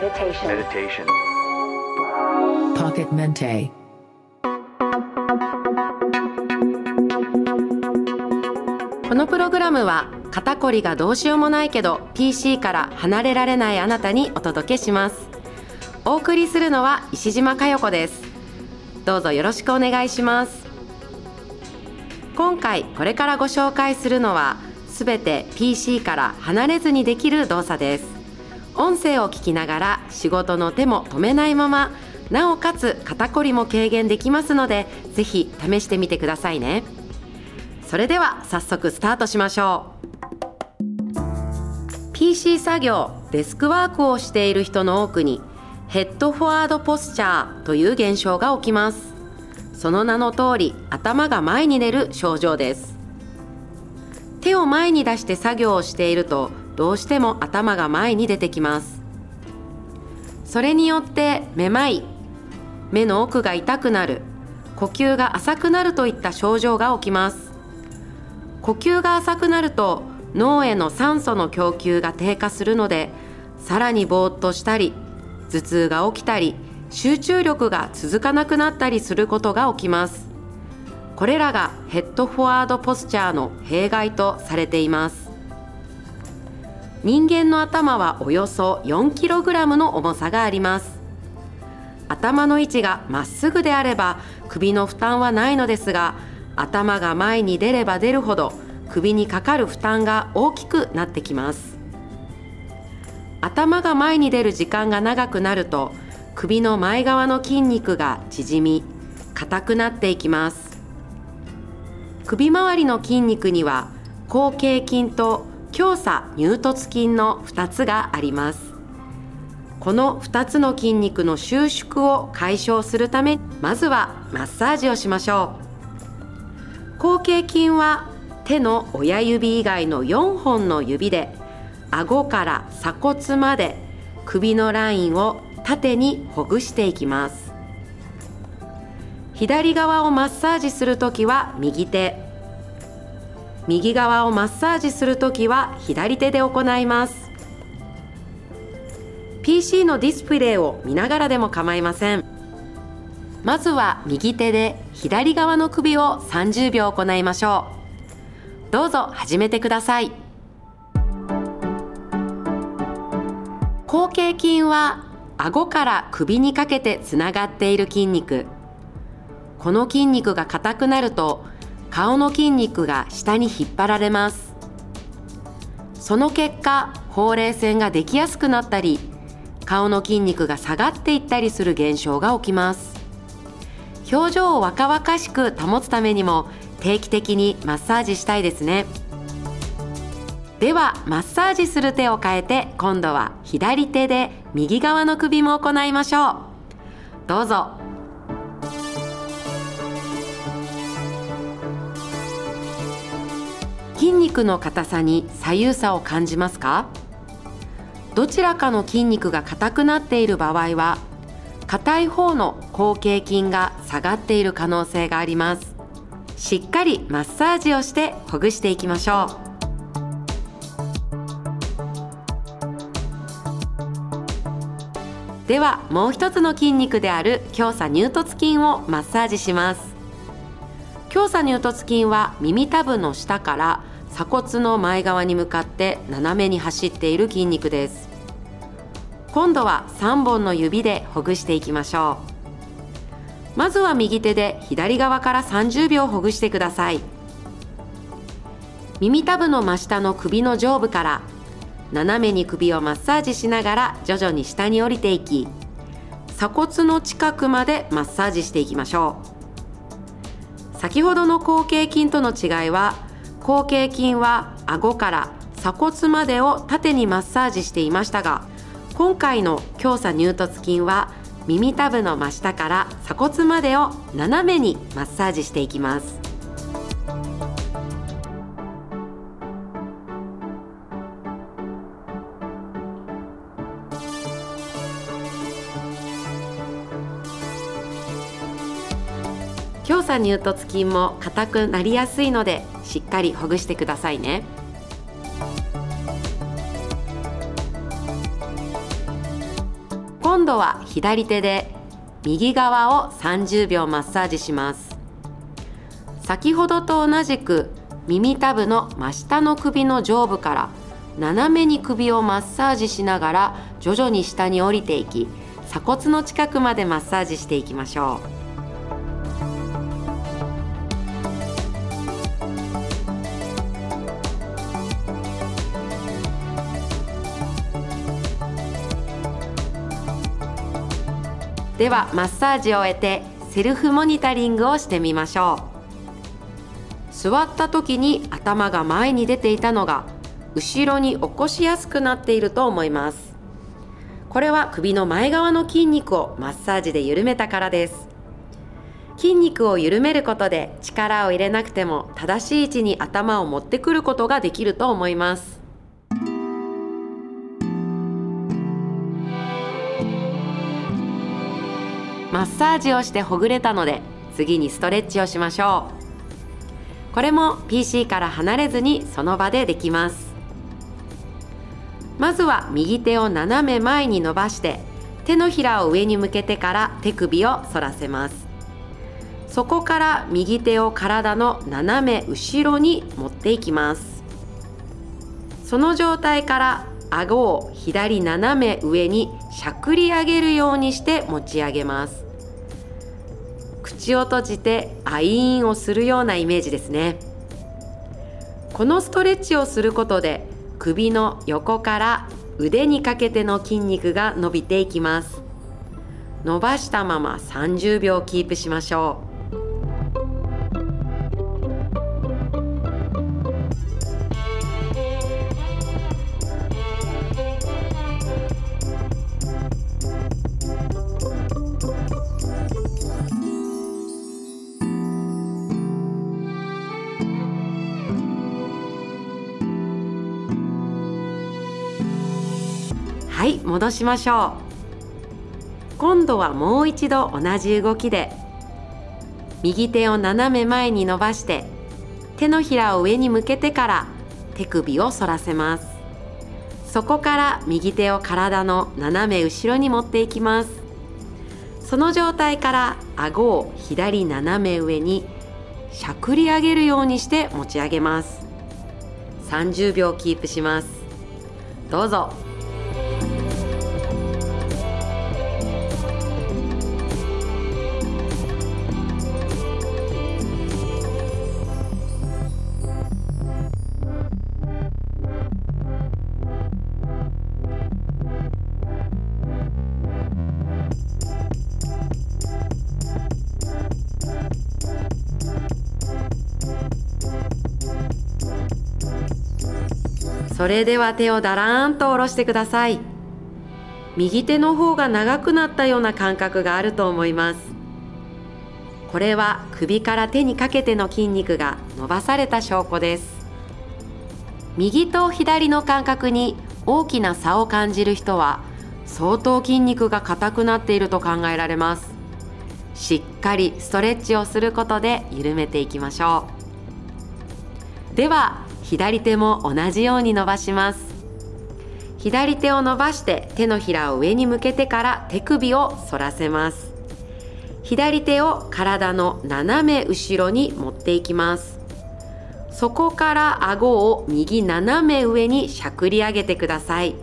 Meditation. Meditation. Pocket Mente. このプログラムは肩こりがどうしようもないけど PC から離れられないあなたにお届けしますお送りするのは石島佳代子ですどうぞよろしくお願いします今回これからご紹介するのはすべて PC から離れずにできる動作です音声を聞きながら仕事の手も止めないままなおかつ肩こりも軽減できますのでぜひ試してみてくださいね。それでは早速スタートしましょう。PC 作業デスクワークをしている人の多くにヘッドフォワードポスチャーという現象が起きます。その名の通り頭が前に出る症状です。手を前に出して作業をしているとどうしても頭が前に出てきます。それによってめまい目の奥が痛くなる呼吸が浅くなるといった症状が起きます。呼吸が浅くなると脳への酸素の供給が低下するのでさらにぼーっとしたり頭痛が起きたり集中力が続かなくなったりすることが起きます。これらがヘッドフォワードポスチャーの弊害とされています。人間の頭はおよそ 4kg の重さがあります。頭の位置がまっすぐであれば首の負担はないのですが頭が前に出れば出るほど首にかかる負担が大きくなってきます。頭が前に出る時間が長くなると首の前側の筋肉が縮み硬くなっていきます。首周りの筋肉には後傾筋と強鎖乳突筋の2つがあります。この2つの筋肉の収縮を解消するためまずはマッサージをしましょう。後傾筋は手の親指以外の4本の指で顎から鎖骨まで首のラインを縦にほぐしていきます。左側をマッサージするときは右手。右側をマッサージするときは左手で行います。PC のディスプレイを見ながらでも構いません。まずは右手で左側の首を30秒行いましょう。どうぞ始めてください。後傾筋は顎から首にかけてつながっている筋肉。この筋肉が硬くなると顔の筋肉が下に引っ張られます。その結果ほうれい線ができやすくなったり顔の筋肉が下がっていったりする現象が起きます。表情を若々しく保つためにも定期的にマッサージしたいですね。ではマッサージする手を変えて今度は左手で右側の首も行いましょう。どうぞ。筋肉の硬さに左右差を感じますか？どちらかの筋肉が硬くなっている場合は硬い方の後傾筋が下がっている可能性があります。しっかりマッサージをしてほぐしていきましょう。ではもう一つの筋肉である強鎖乳突筋をマッサージします。強鎖乳突筋は耳たぶの下から鎖骨の前側に向かって斜めに走っている筋肉です。今度は3本の指でほぐしていきましょう。まずは右手で左側から30秒ほぐしてください。耳たぶの真下の首の上部から斜めに首をマッサージしながら徐々に下に降りていき鎖骨の近くまでマッサージしていきましょう。先ほどの後傾筋との違いは後傾筋は顎から鎖骨までを縦にマッサージしていましたが今回の強鎖乳突筋は耳たぶの真下から鎖骨までを斜めにマッサージしていきます。乳突筋も硬くなりやすいのでしっかりほぐしてくださいね。今度は左手で右側を30秒マッサージします。先ほどと同じく耳たぶの真下の首の上部から斜めに首をマッサージしながら徐々に下に降りていき鎖骨の近くまでマッサージしていきましょう。ではマッサージを終えてセルフモニタリングをしてみましょう。座った時に頭が前に出ていたのが後ろに起こしやすくなっていると思います。これは首の前側の筋肉をマッサージで緩めたからです。筋肉を緩めることで力を入れなくても正しい位置に頭を持ってくることができると思います。マッサージをしてほぐれたので次にストレッチをしましょう。これも PC から離れずにその場でできます。まずは右手を斜め前に伸ばして手のひらを上に向けてから手首を反らせます。そこから右手を体の斜め後ろに持っていきます。その状態から顎を左斜め上にしゃくり上げるようにして持ち上げます。口を閉じてアイーンをするようなイメージですね。このストレッチをすることで首の横から腕にかけての筋肉が伸びていきます。伸ばしたまま30秒キープしましょう。戻しましょう。今度はもう一度同じ動きで右手を斜め前に伸ばして手のひらを上に向けてから手首を反らせます。そこから右手を体の斜め後ろに持っていきます。その状態から顎を左斜め上にしゃくり上げるようにして持ち上げます。30秒キープします。どうぞ。それでは手をだらーんと下ろしてください。右手の方が長くなったような感覚があると思います。これは首から手にかけての筋肉が伸ばされた証拠です。右と左の感覚に大きな差を感じる人は相当筋肉が硬くなっていると考えられます。しっかりストレッチをすることで緩めていきましょう。では左手も同じように伸ばします。左手を伸ばして手のひらを上に向けてから手首を反らせます。左手を体の斜め後ろに持っていきます。そこから顎を右斜め上にしゃくり上げてください。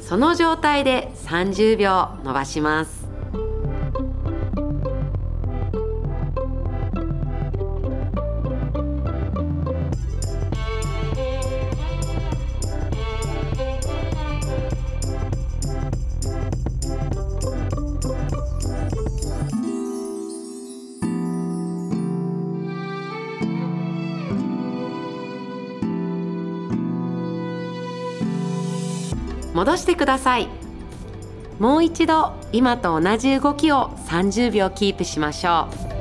その状態で30秒伸ばします。戻してください。もう一度今と同じ動きを30秒キープしましょう。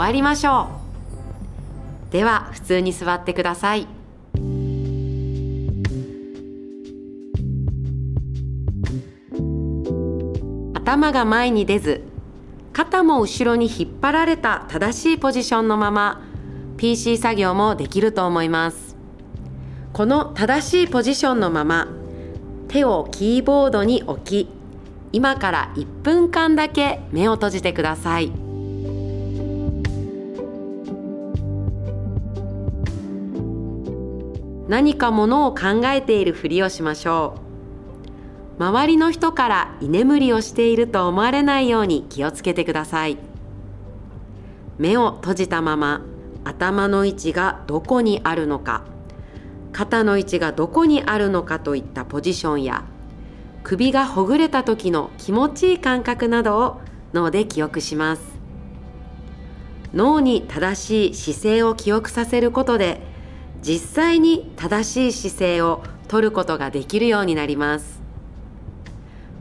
終わりましょう。では普通に座ってください。頭が前に出ず肩も後ろに引っ張られた正しいポジションのまま PC 作業もできると思います。この正しいポジションのまま手をキーボードに置き今から1分間だけ目を閉じてください。何かものを考えているふりをしましょう。周りの人から居眠りをしていると思われないように気をつけてください。目を閉じたまま頭の位置がどこにあるのか肩の位置がどこにあるのかといったポジションや首がほぐれた時の気持ちいい感覚などを脳で記憶します。脳に正しい姿勢を記憶させることで実際に正しい姿勢を取ることができるようになります。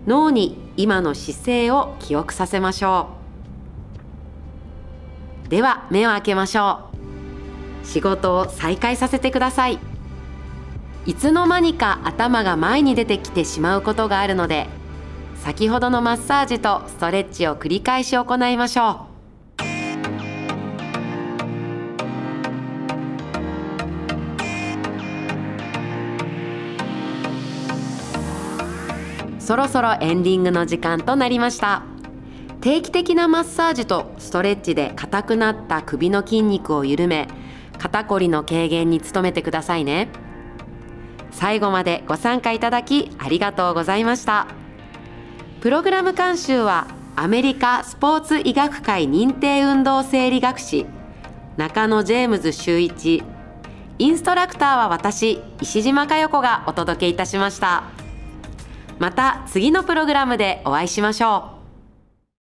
脳に今の姿勢を記憶させましょう。では目を開けましょう。仕事を再開させてください。いつの間にか頭が前に出てきてしまうことがあるので先ほどのマッサージとストレッチを繰り返し行いましょう。そろそろエンディングの時間となりました。定期的なマッサージとストレッチで硬くなった首の筋肉を緩め肩こりの軽減に努めてくださいね。最後までご参加いただきありがとうございました。プログラム監修はアメリカスポーツ医学会認定運動生理学士中野ジェームズ修一。インストラクターは私石島佳代子がお届けいたしました。また次のプログラムでお会いしましょう。